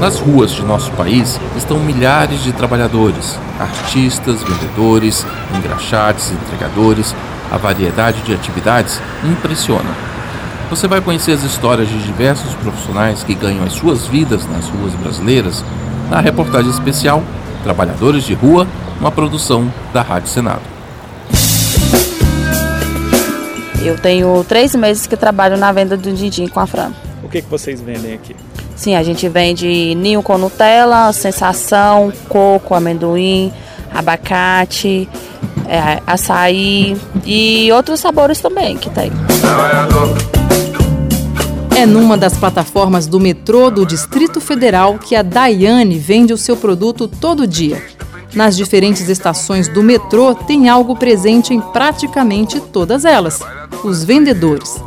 Nas ruas de nosso país estão milhares de trabalhadores, artistas, vendedores, engraxates, entregadores. A variedade de atividades impressiona. Você vai conhecer as histórias de diversos profissionais que ganham as suas vidas nas ruas brasileiras na reportagem especial Trabalhadores de Rua, uma produção da Rádio Senado. Eu tenho três meses que trabalho na venda do din-din com a Fran. O que, que vocês vendem aqui? Sim, a gente vende ninho com Nutella, sensação, coco, amendoim, abacate, é, açaí e outros sabores também que tem. É numa das plataformas do metrô do Distrito Federal que a Daiane vende o seu produto todo dia. Nas diferentes estações do metrô tem algo presente em praticamente todas elas: os vendedores.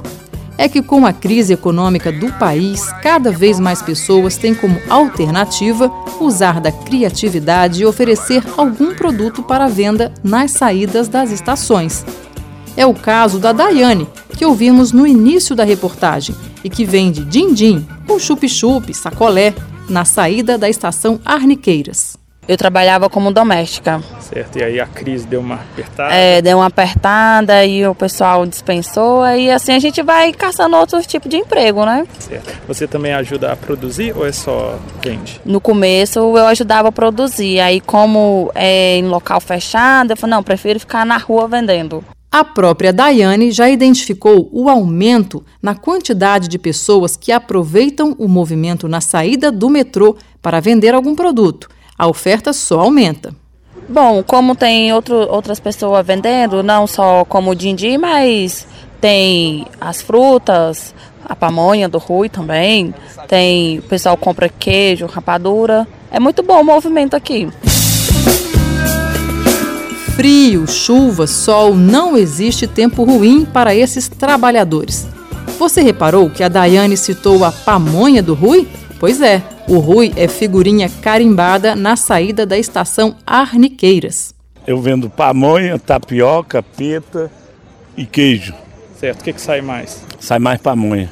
É que com a crise econômica do país, cada vez mais pessoas têm como alternativa usar da criatividade e oferecer algum produto para venda nas saídas das estações. É o caso da Daiane, que ouvimos no início da reportagem e que vende din-din, ou chup-chup, sacolé, na saída da estação Arniqueiras. Eu trabalhava como doméstica. Certo, e aí a crise deu uma apertada? É, deu uma apertada e o pessoal dispensou e assim a gente vai caçando outro tipo de emprego, né? Certo. Você também ajuda a produzir ou é só vende? No começo eu ajudava a produzir, aí como é em local fechado, eu falei, não, prefiro ficar na rua vendendo. A própria Daiane já identificou o aumento na quantidade de pessoas que aproveitam o movimento na saída do metrô para vender algum produto a oferta só aumenta. Bom, como tem outro, outras pessoas vendendo, não só como o dindi, mas tem as frutas, a pamonha do Rui também, tem o pessoal compra queijo, rapadura. É muito bom o movimento aqui. Frio, chuva, sol, não existe tempo ruim para esses trabalhadores. Você reparou que a Daiane citou a pamonha do Rui? Pois é, o Rui é figurinha carimbada na saída da estação Arniqueiras. Eu vendo pamonha, tapioca, peta e queijo. Certo, o que, que sai mais? Sai mais pamonha.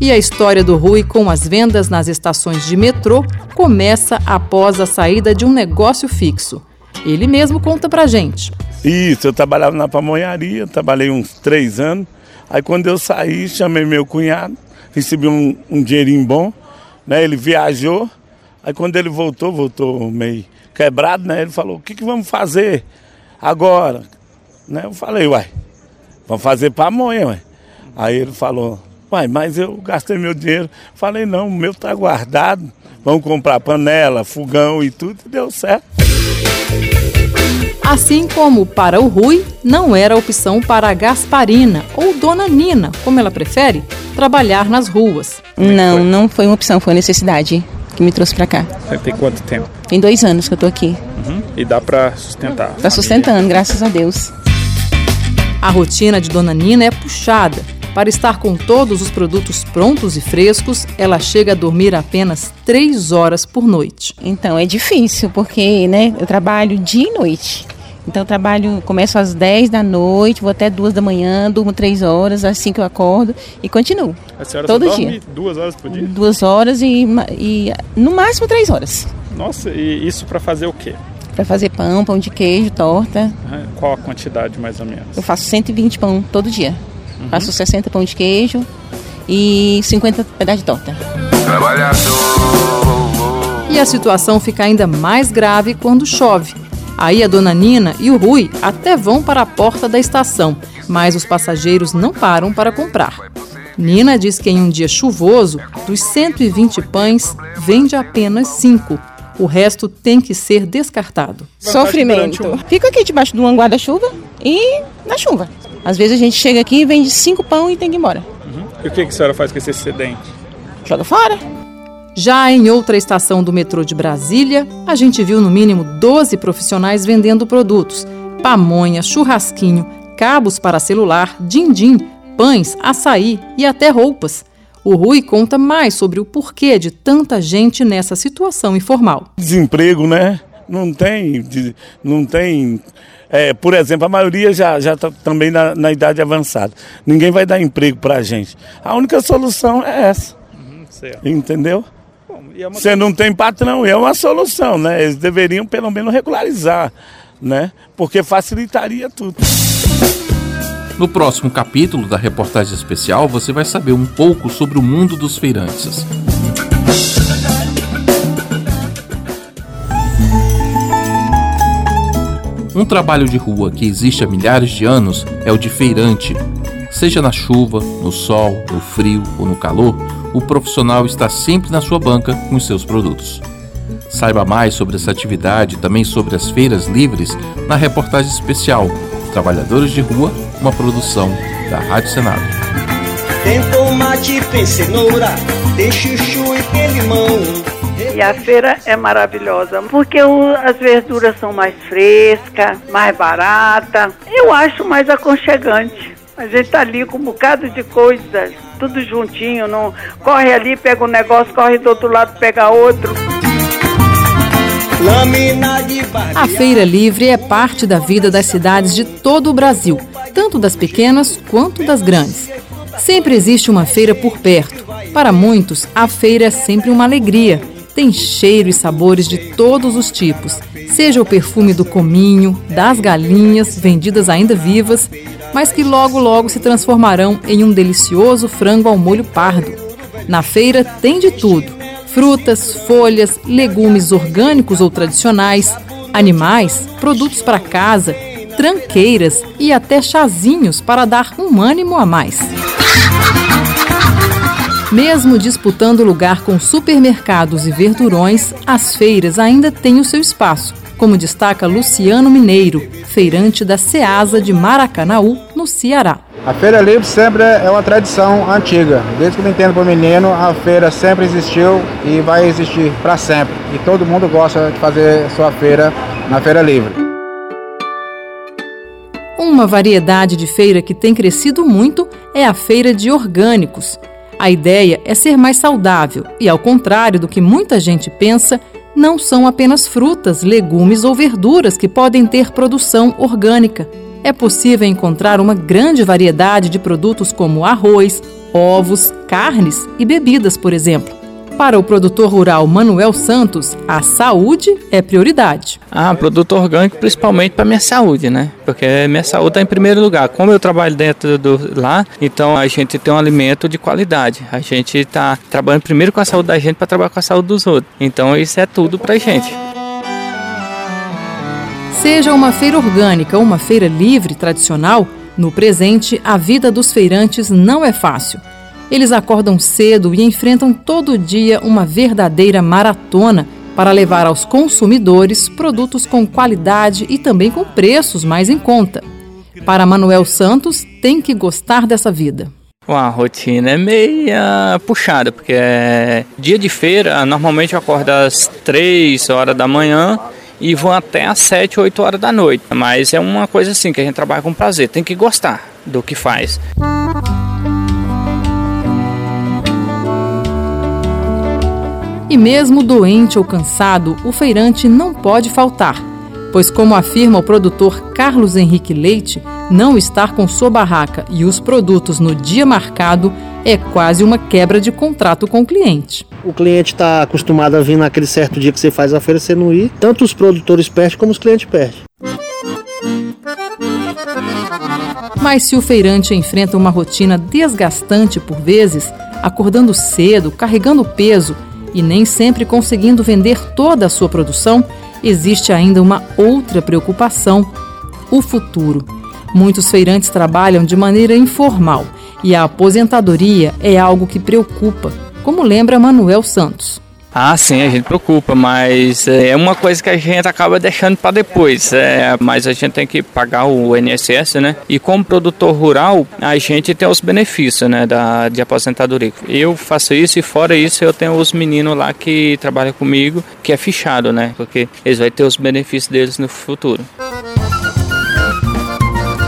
E a história do Rui com as vendas nas estações de metrô começa após a saída de um negócio fixo. Ele mesmo conta pra gente. Isso, eu trabalhava na pamonharia, trabalhei uns três anos. Aí quando eu saí, chamei meu cunhado, recebi um, um dinheirinho bom né? Ele viajou, aí quando ele voltou, voltou meio quebrado, né? Ele falou, o que, que vamos fazer agora? Né? Eu falei, uai, vamos fazer pamonha, uai. Aí ele falou, uai, mas eu gastei meu dinheiro. Falei, não, o meu tá guardado. Vamos comprar panela, fogão e tudo, e deu certo. Assim como para o Rui, não era opção para a Gasparina, ou Dona Nina, como ela prefere, trabalhar nas ruas. Não, não foi uma opção, foi necessidade que me trouxe para cá. Tem quanto tempo? Tem dois anos que eu tô aqui. Uhum. E dá para sustentar? Tá sustentando, graças a Deus. A rotina de Dona Nina é puxada. Para estar com todos os produtos prontos e frescos, ela chega a dormir apenas três horas por noite. Então é difícil, porque né, eu trabalho dia e noite. Então eu trabalho, começo às 10 da noite, vou até 2 da manhã, durmo 3 horas, assim que eu acordo e continuo. A senhora todo só dia. duas horas por dia? Duas horas e, e no máximo 3 horas. Nossa, e isso para fazer o quê? Para fazer pão, pão de queijo, torta. Qual a quantidade mais ou menos? Eu faço 120 pão todo dia. Uhum. Faço 60 pão de queijo e 50 pedaços de torta. E a situação fica ainda mais grave quando chove. Aí a dona Nina e o Rui até vão para a porta da estação, mas os passageiros não param para comprar. Nina diz que em um dia chuvoso, dos 120 pães, vende apenas 5. O resto tem que ser descartado. Sofrimento. Fico aqui debaixo de um guarda-chuva e na chuva. Às vezes a gente chega aqui e vende cinco pão e tem que ir embora. Uhum. E o que, que a senhora faz com esse excedente? Joga fora. Já em outra estação do metrô de Brasília, a gente viu no mínimo 12 profissionais vendendo produtos: pamonha, churrasquinho, cabos para celular, din-din, pães, açaí e até roupas. O Rui conta mais sobre o porquê de tanta gente nessa situação informal. Desemprego, né? Não tem, não tem. É, por exemplo, a maioria já está também na, na, idade avançada. Ninguém vai dar emprego para a gente. A única solução é essa. Uhum, entendeu? Você não tem patrão, e é uma solução, né? Eles deveriam pelo menos regularizar, né? Porque facilitaria tudo. No próximo capítulo da reportagem especial, você vai saber um pouco sobre o mundo dos feirantes. Um trabalho de rua que existe há milhares de anos é o de feirante. Seja na chuva, no sol, no frio ou no calor, o profissional está sempre na sua banca com os seus produtos. Saiba mais sobre essa atividade e também sobre as feiras livres na reportagem especial Trabalhadores de Rua, uma produção da Rádio Senado. Tem tomate, tem cenoura, tem chuchu e tem limão. E a feira é maravilhosa, porque as verduras são mais frescas, mais baratas. Eu acho mais aconchegante. A gente tá ali com um bocado de coisas, tudo juntinho, não corre ali, pega um negócio, corre do outro lado, pega outro. A Feira Livre é parte da vida das cidades de todo o Brasil, tanto das pequenas quanto das grandes. Sempre existe uma feira por perto. Para muitos, a feira é sempre uma alegria, tem cheiro e sabores de todos os tipos, seja o perfume do cominho, das galinhas, vendidas ainda vivas, mas que logo logo se transformarão em um delicioso frango ao molho pardo. Na feira tem de tudo: frutas, folhas, legumes orgânicos ou tradicionais, animais, produtos para casa, tranqueiras e até chazinhos para dar um ânimo a mais. Mesmo disputando lugar com supermercados e verdurões, as feiras ainda têm o seu espaço, como destaca Luciano Mineiro, feirante da Ceasa de Maracanaú, no Ceará. A Feira Livre sempre é uma tradição antiga. Desde que eu entendo para o menino, a feira sempre existiu e vai existir para sempre. E todo mundo gosta de fazer sua feira na Feira Livre. Uma variedade de feira que tem crescido muito é a feira de orgânicos, a ideia é ser mais saudável e, ao contrário do que muita gente pensa, não são apenas frutas, legumes ou verduras que podem ter produção orgânica. É possível encontrar uma grande variedade de produtos como arroz, ovos, carnes e bebidas, por exemplo. Para o produtor rural Manuel Santos, a saúde é prioridade. Ah, produto orgânico principalmente para minha saúde, né? Porque minha saúde está em primeiro lugar. Como eu trabalho dentro do lá, então a gente tem um alimento de qualidade. A gente está trabalhando primeiro com a saúde da gente para trabalhar com a saúde dos outros. Então isso é tudo para a gente. Seja uma feira orgânica ou uma feira livre tradicional, no presente a vida dos feirantes não é fácil. Eles acordam cedo e enfrentam todo dia uma verdadeira maratona para levar aos consumidores produtos com qualidade e também com preços mais em conta. Para Manuel Santos, tem que gostar dessa vida. A rotina é meia puxada, porque é dia de feira, normalmente eu acordo às 3 horas da manhã e vou até às 7, 8 horas da noite. Mas é uma coisa assim que a gente trabalha com prazer, tem que gostar do que faz. E mesmo doente ou cansado, o feirante não pode faltar, pois, como afirma o produtor Carlos Henrique Leite, não estar com sua barraca e os produtos no dia marcado é quase uma quebra de contrato com o cliente. O cliente está acostumado a vir naquele certo dia que você faz a feira, você não ir, tanto os produtores perdem como os clientes perdem. Mas se o feirante enfrenta uma rotina desgastante por vezes, acordando cedo, carregando peso e nem sempre conseguindo vender toda a sua produção, existe ainda uma outra preocupação: o futuro. Muitos feirantes trabalham de maneira informal e a aposentadoria é algo que preocupa, como lembra Manuel Santos. Ah, sim, a gente preocupa, mas é, é uma coisa que a gente acaba deixando para depois. É, mas a gente tem que pagar o INSS, né? E como produtor rural, a gente tem os benefícios, né, da, de aposentadoria. Eu faço isso e fora isso eu tenho os meninos lá que trabalham comigo, que é fichado, né? Porque eles vão ter os benefícios deles no futuro.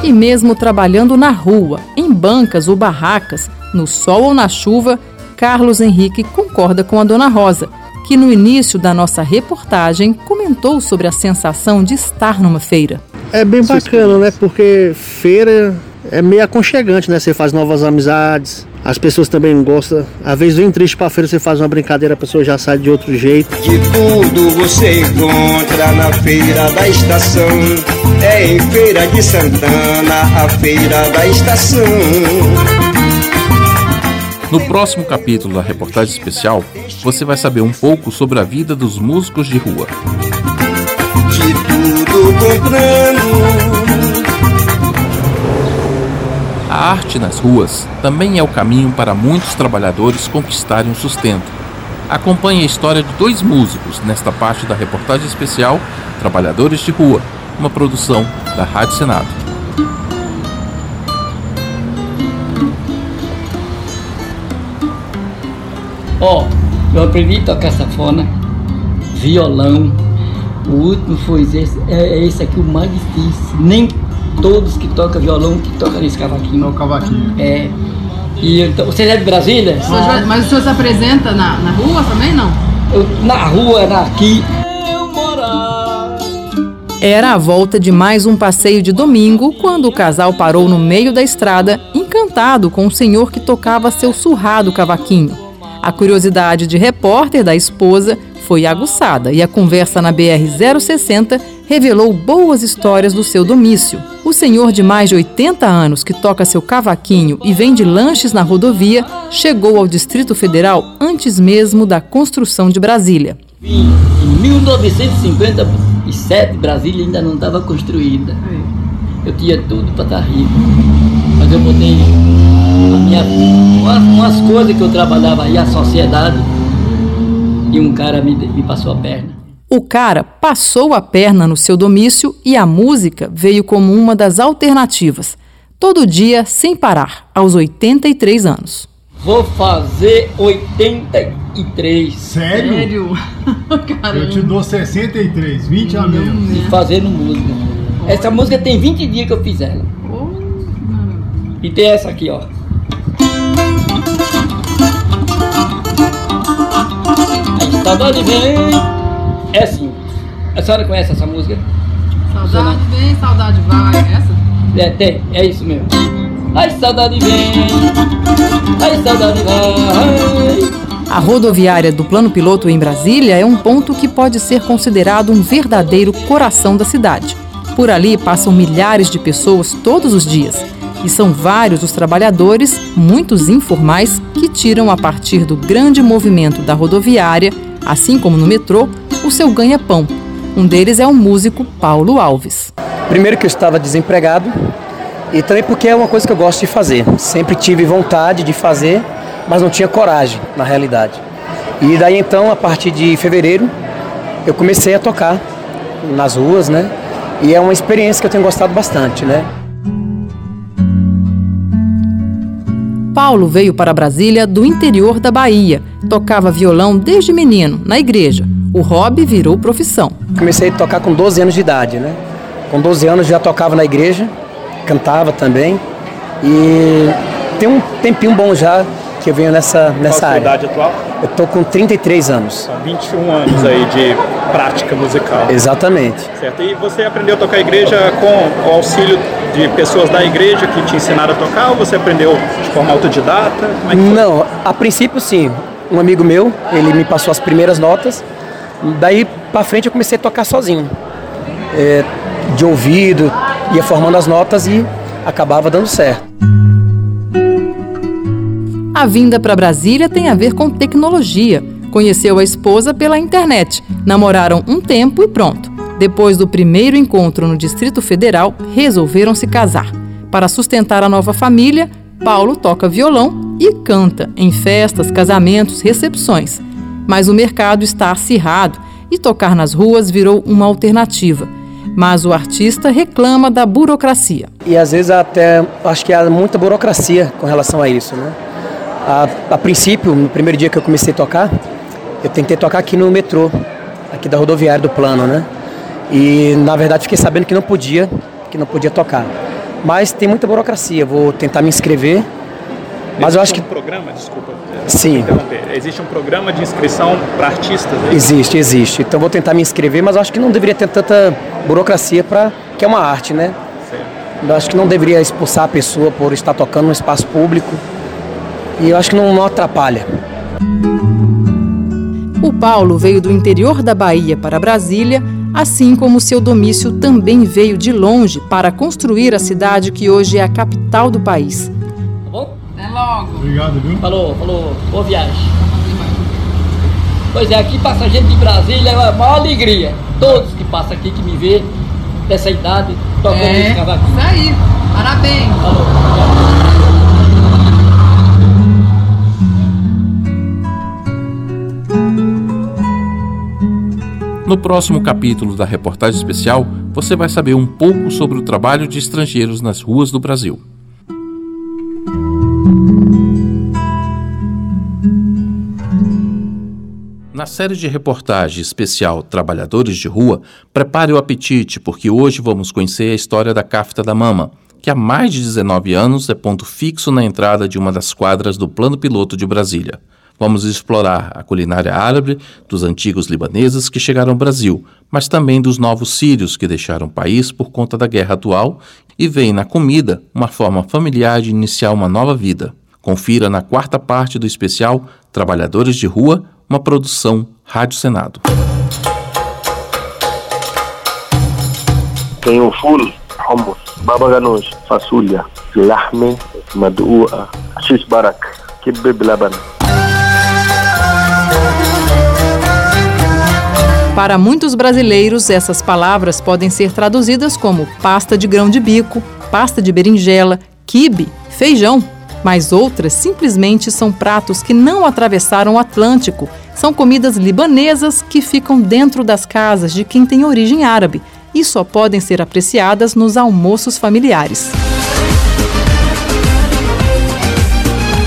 E mesmo trabalhando na rua, em bancas ou barracas, no sol ou na chuva, Carlos Henrique concorda com a dona Rosa, que no início da nossa reportagem comentou sobre a sensação de estar numa feira. É bem bacana, né? Porque feira é meio aconchegante, né? Você faz novas amizades. As pessoas também gostam. Às vezes vem triste pra feira, você faz uma brincadeira, a pessoa já sai de outro jeito. De tudo você encontra na feira da estação. É em Feira de Santana, a feira da estação. No próximo capítulo da reportagem especial, você vai saber um pouco sobre a vida dos músicos de rua. De tudo comprando. A arte nas ruas também é o caminho para muitos trabalhadores conquistarem um sustento. Acompanhe a história de dois músicos nesta parte da reportagem especial Trabalhadores de Rua, uma produção da Rádio Senado. Ó, oh, eu aprendi a tocar safona, violão. O último foi esse, é esse aqui o mais difícil. Nem todos que tocam violão que tocam nesse cavaquinho. No cavaquinho. É. E então, você é de Brasília? Ah. Mas o senhor se apresenta na, na rua também, não? Eu, na rua, na, aqui. Era a volta de mais um passeio de domingo quando o casal parou no meio da estrada, encantado com o senhor que tocava seu surrado cavaquinho. A curiosidade de repórter da esposa foi aguçada e a conversa na BR-060 revelou boas histórias do seu domício. O senhor de mais de 80 anos que toca seu cavaquinho e vende lanches na rodovia chegou ao Distrito Federal antes mesmo da construção de Brasília. Em 1957, Brasília ainda não estava construída. Eu tinha tudo para estar rico. Mas eu botei minha, umas, umas coisas que eu trabalhava aí, a sociedade, e um cara me, me passou a perna. O cara passou a perna no seu domício e a música veio como uma das alternativas. Todo dia, sem parar, aos 83 anos. Vou fazer 83. Sério? Sério? Eu te dou 63, 20 a menos. E fazendo música. Essa música tem 20 dias que eu fiz ela. E tem essa aqui, ó. Saudade vem. É assim. A senhora conhece essa música? Saudade vem, saudade vai. Essa? É, tem. É isso mesmo. Ai, saudade vem. Ai, saudade vai. A rodoviária do Plano Piloto em Brasília é um ponto que pode ser considerado um verdadeiro coração da cidade. Por ali passam milhares de pessoas todos os dias. E são vários os trabalhadores, muitos informais, que tiram a partir do grande movimento da rodoviária, assim como no metrô, o seu ganha-pão. Um deles é o músico Paulo Alves. Primeiro que eu estava desempregado e também porque é uma coisa que eu gosto de fazer. Sempre tive vontade de fazer, mas não tinha coragem, na realidade. E daí então, a partir de fevereiro, eu comecei a tocar nas ruas, né? E é uma experiência que eu tenho gostado bastante, né? Paulo veio para Brasília do interior da Bahia. Tocava violão desde menino, na igreja. O hobby virou profissão. Comecei a tocar com 12 anos de idade, né? Com 12 anos já tocava na igreja, cantava também. E tem um tempinho bom já que eu venho nessa, nessa Qual a área. sua idade atual? Eu tô com 33 anos. São 21 anos aí de prática musical. Exatamente. Certo. E você aprendeu a tocar a igreja com o auxílio de pessoas da igreja que te ensinaram a tocar ou você aprendeu de forma autodidata? É? Não, a princípio sim. Um amigo meu, ele me passou as primeiras notas. Daí pra frente eu comecei a tocar sozinho. É, de ouvido, ia formando as notas e acabava dando certo. A vinda para Brasília tem a ver com tecnologia. Conheceu a esposa pela internet, namoraram um tempo e pronto. Depois do primeiro encontro no Distrito Federal, resolveram se casar. Para sustentar a nova família, Paulo toca violão e canta em festas, casamentos, recepções. Mas o mercado está acirrado e tocar nas ruas virou uma alternativa. Mas o artista reclama da burocracia. E às vezes até acho que há muita burocracia com relação a isso, né? A, a princípio, no primeiro dia que eu comecei a tocar, eu tentei tocar aqui no metrô, aqui da rodoviária do plano, né? E na verdade fiquei sabendo que não podia, que não podia tocar. Mas tem muita burocracia, vou tentar me inscrever. Mas eu acho que um programa, desculpa. é, Sim. Existe um programa de inscrição para artistas aí? existe, existe. Então vou tentar me inscrever, mas eu acho que não deveria ter tanta burocracia para que é uma arte, né? Eu acho que não deveria expulsar a pessoa por estar tocando no espaço público. E eu acho que não, não atrapalha. O Paulo veio do interior da Bahia para Brasília, assim como seu domício também veio de longe para construir a cidade que hoje é a capital do país. Tá bom? Até logo. Obrigado, viu? Falou, falou. Boa viagem. Pois é, aqui passa gente de Brasília, é a maior alegria. Todos que passam aqui, que me vê, dessa idade, tocando é, esse cavaquinho. Isso aí, parabéns. Falou. No próximo capítulo da reportagem especial, você vai saber um pouco sobre o trabalho de estrangeiros nas ruas do Brasil. Na série de reportagem especial Trabalhadores de Rua, prepare o apetite, porque hoje vamos conhecer a história da Cafta da Mama, que há mais de 19 anos é ponto fixo na entrada de uma das quadras do Plano Piloto de Brasília. Vamos explorar a culinária árabe dos antigos libaneses que chegaram ao Brasil, mas também dos novos sírios que deixaram o país por conta da guerra atual e veem na comida uma forma familiar de iniciar uma nova vida. Confira na quarta parte do especial Trabalhadores de Rua, uma produção Rádio Senado. Tem o ful, hummus, baba ganoush, fasulha, lahme, madua, shish barak, laban. Para muitos brasileiros, essas palavras podem ser traduzidas como pasta de grão de bico, pasta de berinjela, quibe, feijão. Mas outras simplesmente são pratos que não atravessaram o Atlântico. São comidas libanesas que ficam dentro das casas de quem tem origem árabe e só podem ser apreciadas nos almoços familiares.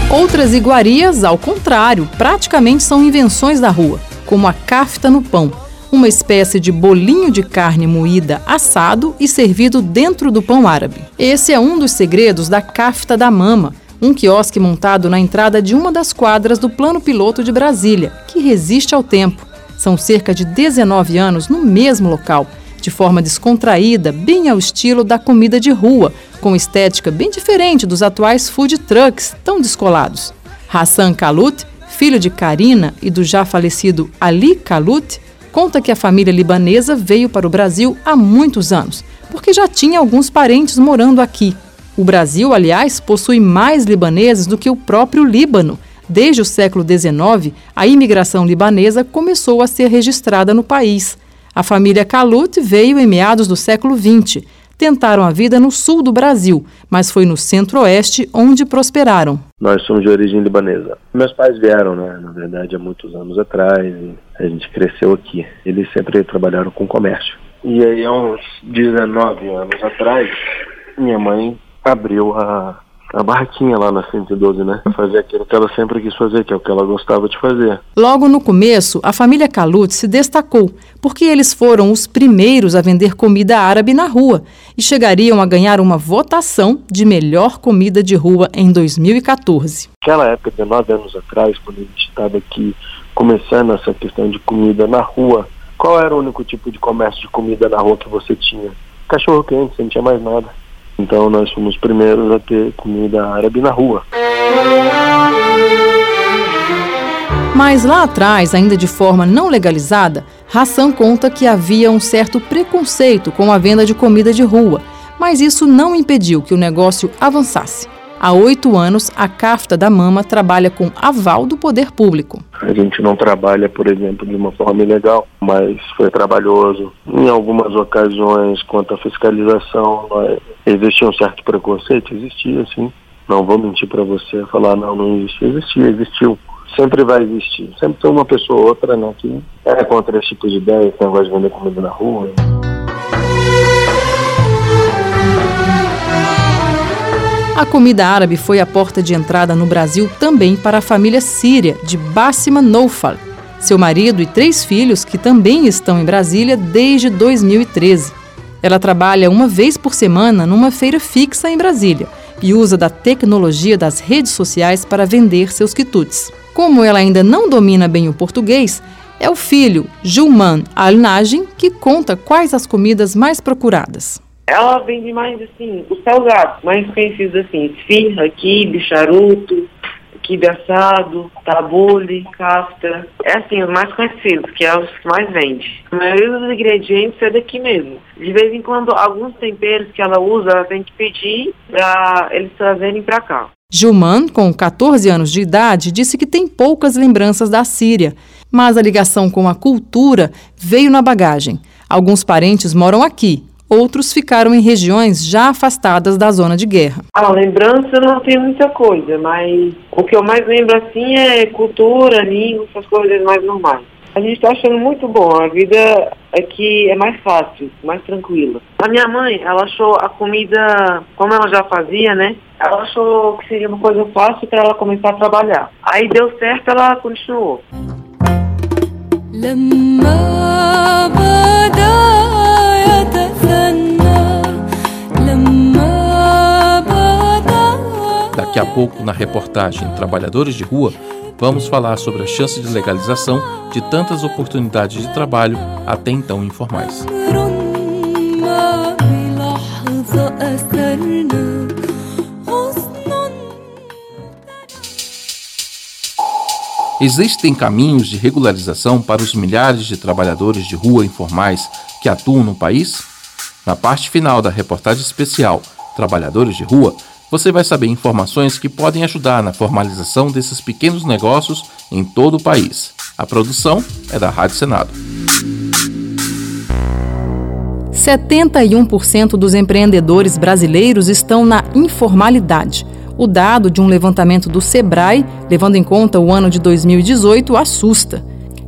Outras iguarias, ao contrário, praticamente são invenções da rua, como a cafta no pão, uma espécie de bolinho de carne moída assado e servido dentro do pão árabe. Esse é um dos segredos da Cafta da Mama, um quiosque montado na entrada de uma das quadras do Plano Piloto de Brasília, que resiste ao tempo. São cerca de 19 anos no mesmo local, de forma descontraída, bem ao estilo da comida de rua, com estética bem diferente dos atuais food trucks tão descolados. Hassan Kalut, filho de Karina e do já falecido Ali Kalut, conta que a família libanesa veio para o Brasil há muitos anos, porque já tinha alguns parentes morando aqui. O Brasil, aliás, possui mais libaneses do que o próprio Líbano. Desde o século XIX, a imigração libanesa começou a ser registrada no país. A família Kalut veio em meados do século XX. Tentaram a vida no sul do Brasil, mas foi no centro-oeste onde prosperaram. Nós somos de origem libanesa. Meus pais vieram, né, na verdade, há muitos anos atrás. a gente cresceu aqui. Eles sempre trabalharam com comércio. E aí, há uns 19 anos atrás, minha mãe abriu a, a barraquinha lá na 112, né? Fazer aquilo que ela sempre quis fazer, que é o que ela gostava de fazer. Logo no começo, a família Kalut se destacou, porque eles foram os primeiros a vender comida árabe na rua e chegariam a ganhar uma votação de melhor comida de rua em 2014. Naquela época, 19 anos atrás, quando a gente estava aqui começando essa questão de comida na rua, qual era o único tipo de comércio de comida na rua que você tinha? Cachorro quente, você não tinha mais nada. Então nós fomos os primeiros a ter comida árabe na rua. Mas lá atrás, ainda de forma não legalizada, Hassan conta que havia um certo preconceito com a venda de comida de rua, mas isso não impediu que o negócio avançasse. Há oito anos, a CAFTA da Mama trabalha com aval do poder público. A gente não trabalha, por exemplo, de uma forma ilegal, mas foi trabalhoso. Em algumas ocasiões, quanto à fiscalização, existia um certo preconceito, existia sim. Não vou mentir para você, falar não, não existe. Existia, existiu. Sempre vai existir. Sempre tem uma pessoa ou outra né, que é contra esse tipo de ideia, esse negócio de vender comida na rua. A comida árabe foi a porta de entrada no Brasil também para a família síria de Bassima Noufal, seu marido e três filhos que também estão em Brasília desde 2013. Ela trabalha uma vez por semana numa feira fixa em Brasília e usa da tecnologia das redes sociais para vender seus quitutes. Como ela ainda não domina bem o português, é o filho, Julman Al-Najin, que conta quais as comidas mais procuradas. Ela vende mais, assim, os salgados, mais conhecidos, assim, esfirra, quibe, charuto, quibe assado, tabule, castra. É assim, os mais conhecidos, que é os que mais vende. A maioria dos ingredientes é daqui mesmo. De vez em quando, alguns temperos que ela usa, ela tem que pedir para eles trazerem para cá. Gilman, com 14 anos de idade, disse que tem poucas lembranças da Síria, mas a ligação com a cultura veio na bagagem. Alguns parentes moram aqui, outros ficaram em regiões já afastadas da zona de guerra. A lembrança não tem muita coisa, mas o que eu mais lembro assim é cultura, língua, essas coisas mais normais. A gente está achando muito bom, a vida aqui é mais fácil, mais tranquila. A minha mãe, ela achou a comida, como ela já fazia, né? Ela achou que seria uma coisa fácil para ela começar a trabalhar. Aí deu certo, ela continuou. Daqui a pouco, na reportagem Trabalhadores de Rua, vamos falar sobre a chance de legalização de tantas oportunidades de trabalho até então informais. Existem caminhos de regularização para os milhares de trabalhadores de rua informais que atuam no país? Na parte final da reportagem especial Trabalhadores de Rua, você vai saber informações que podem ajudar na formalização desses pequenos negócios em todo o país. A produção é da Rádio Senado. 71% dos empreendedores brasileiros estão na informalidade. O dado de um levantamento do Sebrae, levando em conta o ano de 2018, assusta.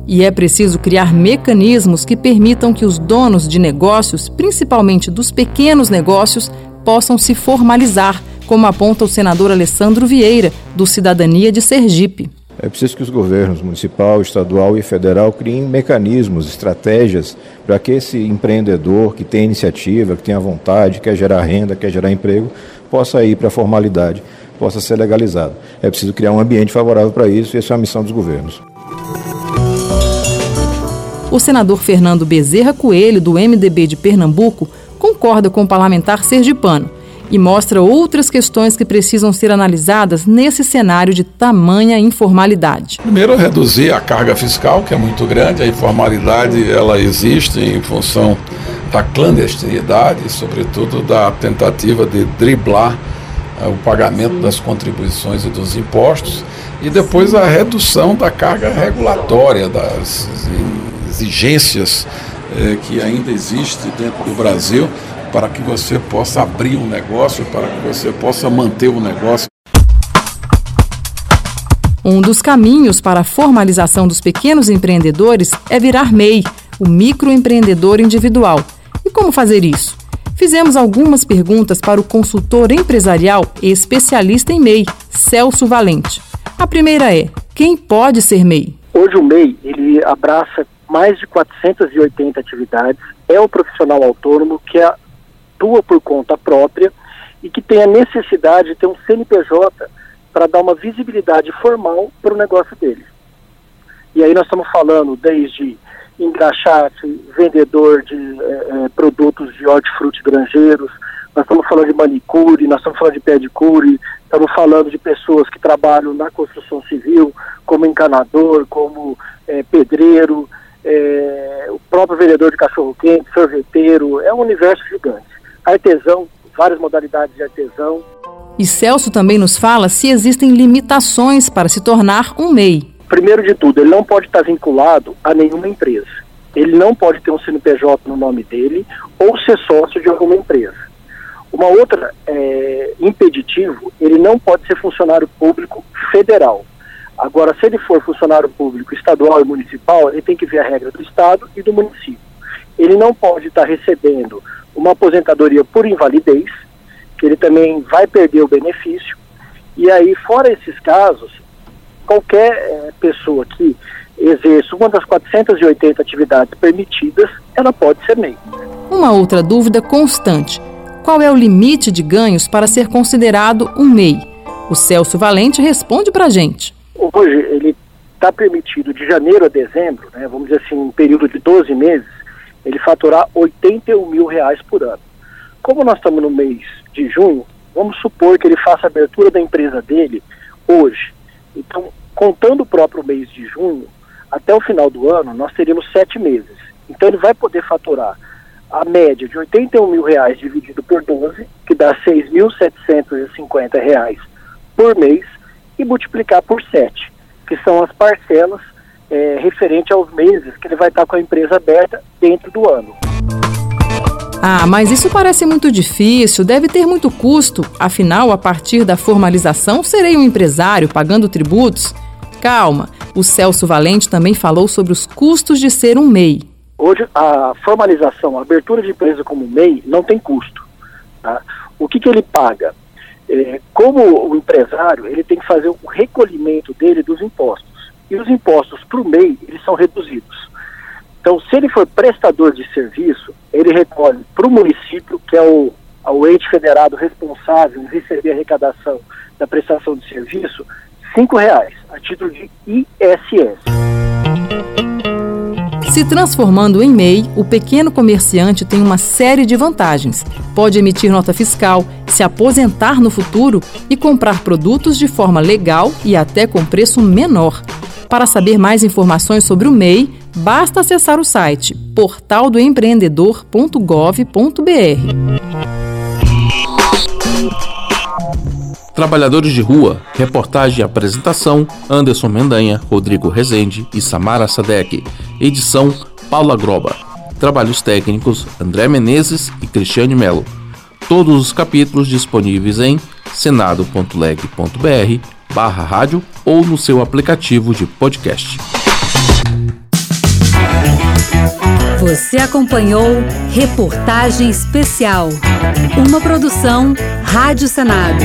E é preciso criar mecanismos que permitam que os donos de negócios, principalmente dos pequenos negócios, possam se formalizar, como aponta o senador Alessandro Vieira, do Cidadania de Sergipe. É preciso que os governos municipal, estadual e federal criem mecanismos, estratégias para que esse empreendedor que tem iniciativa, que tem a vontade, quer gerar renda, quer gerar emprego, possa ir para a formalidade, possa ser legalizado. É preciso criar um ambiente favorável para isso e essa é a missão dos governos. O senador Fernando Bezerra Coelho, do MDB de Pernambuco, concorda com o parlamentar sergipano e mostra outras questões que precisam ser analisadas nesse cenário de tamanha informalidade. Primeiro, reduzir a carga fiscal, que é muito grande. A informalidade ela existe em função da clandestinidade, sobretudo da tentativa de driblar uh, o pagamento das contribuições e dos impostos, e depois a redução da carga regulatória, das exigências eh, que ainda existe dentro do Brasil para que você possa abrir um negócio, para que você possa manter o um negócio. Um dos caminhos para a formalização dos pequenos empreendedores é virar MEI, o microempreendedor individual. E como fazer isso? Fizemos algumas perguntas para o consultor empresarial e especialista em MEI, Celso Valente. A primeira é: quem pode ser MEI? Hoje o MEI ele abraça mais de 480 atividades, é o profissional autônomo que é atua por conta própria e que tem a necessidade de ter um CNPJ para dar uma visibilidade formal para o negócio dele. E aí nós estamos falando desde engraxate, vendedor de é, produtos de hortifruti granjeiros, nós estamos falando de manicure, nós estamos falando de pedicure, estamos falando de pessoas que trabalham na construção civil, como encanador, como é, pedreiro, o próprio vendedor de cachorro-quente, sorveteiro, é um universo gigante artesão, várias modalidades de artesão. E Celso também nos fala se existem limitações para se tornar um MEI. Primeiro de tudo, ele não pode estar vinculado a nenhuma empresa. Ele não pode ter um CNPJ no nome dele ou ser sócio de alguma empresa. Uma outra é, impeditivo, ele não pode ser funcionário público federal. Agora, se ele for funcionário público estadual e municipal, ele tem que ver a regra do estado e do município. Ele não pode estar recebendo uma aposentadoria por invalidez, que ele também vai perder o benefício. E aí, fora esses casos, qualquer é, pessoa que exerça uma das 480 atividades permitidas, ela pode ser MEI. Uma outra dúvida constante: qual é o limite de ganhos para ser considerado um MEI? O Celso Valente responde para a gente. Hoje, ele está permitido de janeiro a dezembro, né, vamos dizer assim, um período de 12 meses, ele faturar 81 mil reais por ano. Como nós estamos no mês de junho, vamos supor que ele faça a abertura da empresa dele hoje. Então, contando o próprio mês de junho, até o final do ano, nós teríamos sete meses. Então, ele vai poder faturar a média de 81 mil reais dividido por 12, que dá 6.750 reais por mês, e multiplicar por 7, que são as parcelas é, referente aos meses que ele vai estar com a empresa aberta dentro do ano. Ah, mas isso parece muito difícil, deve ter muito custo. Afinal, a partir da formalização, serei um empresário pagando tributos? Calma, o Celso Valente também falou sobre os custos de ser um MEI. Hoje, a formalização, a abertura de empresa como MEI não tem custo. Tá? O que, que ele paga? É, como o empresário, ele tem que fazer o recolhimento dele dos impostos. E os impostos para o MEI, eles são reduzidos. Então, se ele for prestador de serviço, ele recolhe para o município, que é o, o ente federado responsável em receber a arrecadação da prestação de serviço, R$ reais a título de ISS. Se transformando em MEI, o pequeno comerciante tem uma série de vantagens. Pode emitir nota fiscal, se aposentar no futuro e comprar produtos de forma legal e até com preço menor. Para saber mais informações sobre o MEI, basta acessar o site portaldoempreendedor.gov.br. Trabalhadores de Rua, reportagem e apresentação: Anderson Mendanha, Rodrigo Rezende e Samara Sadek. Edição: Paula Groba. Trabalhos técnicos: André Menezes e Cristiane Melo. Todos os capítulos disponíveis em senado.leg.br barra rádio ou no seu aplicativo de podcast. Você acompanhou Reportagem Especial, uma produção Rádio Senado.